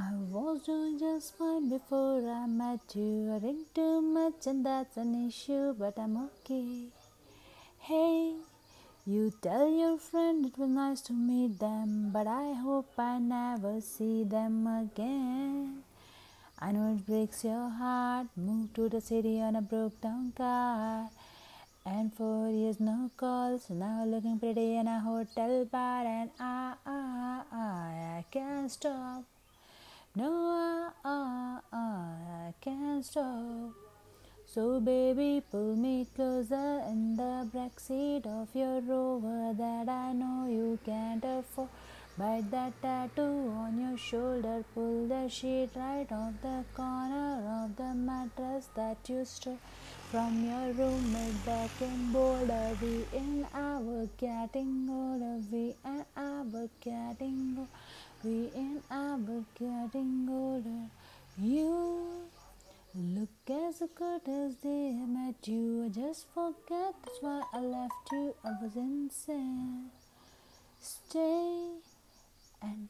I was doing just fine before I met you. I drink too much and that's an issue, but I'm okay. Hey, you tell your friend it was nice to meet them, but I hope I never see them again. I know it breaks your heart. Moved to the city on a broke down car. And four years no calls. Now looking pretty in a hotel bar. And I, I, I, I can't stop. No, I, I, I can't stop. So, baby, pull me closer in the backseat of your rover that I know you can't afford. Bite that tattoo on your shoulder, pull the sheet right off the corner of the mattress that you stole from your roommate back in Boulder. We in our getting older, we and our getting older, we in our getting older. You look as good as they met you. I just forget that's why I left you. I was insane.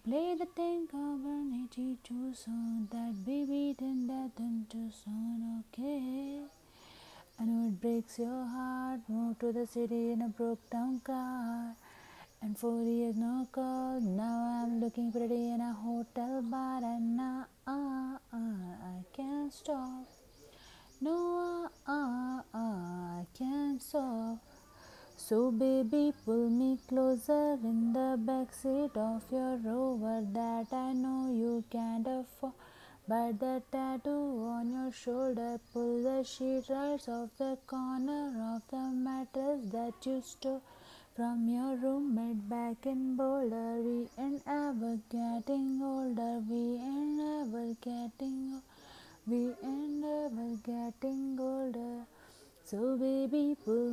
Play the of an 82 song that baby didn't that in Tucson. Okay. I know it breaks your heart. Moved to the city in a broke down car. And four years no call. Now I'm looking pretty in a hotel bar. And now uh, uh, I can't stop. No, uh, uh, I can't stop. So, baby, pull me closer in the backseat of your rover that I know you can't afford. But the tattoo on your shoulder, pull the sheet right off the corner of the mattress that you stole from your roommate back in Boulder. We ain't ever getting older, we ain't ever getting older, we ain't ever getting older. So, baby, pull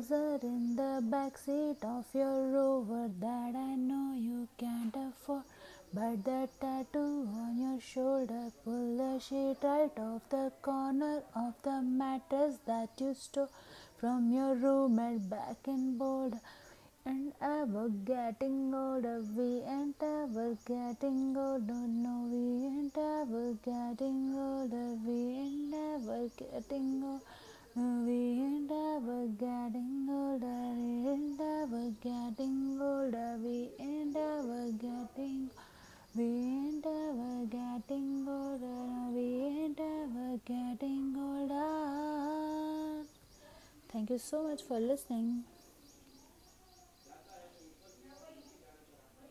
closer in the backseat of your rover that I know you can't afford. But the tattoo on your shoulder, pull the sheet right off the corner of the mattress that you stole from your roommate back in Boulder. And ever getting older, we ain't ever getting older, no, we ain't ever getting older, we ain't ever getting older. We ain't ever getting older, we ain't ever getting older, we ain't ever getting, we ain't ever getting older, we ain't ever getting older. Thank you so much for listening.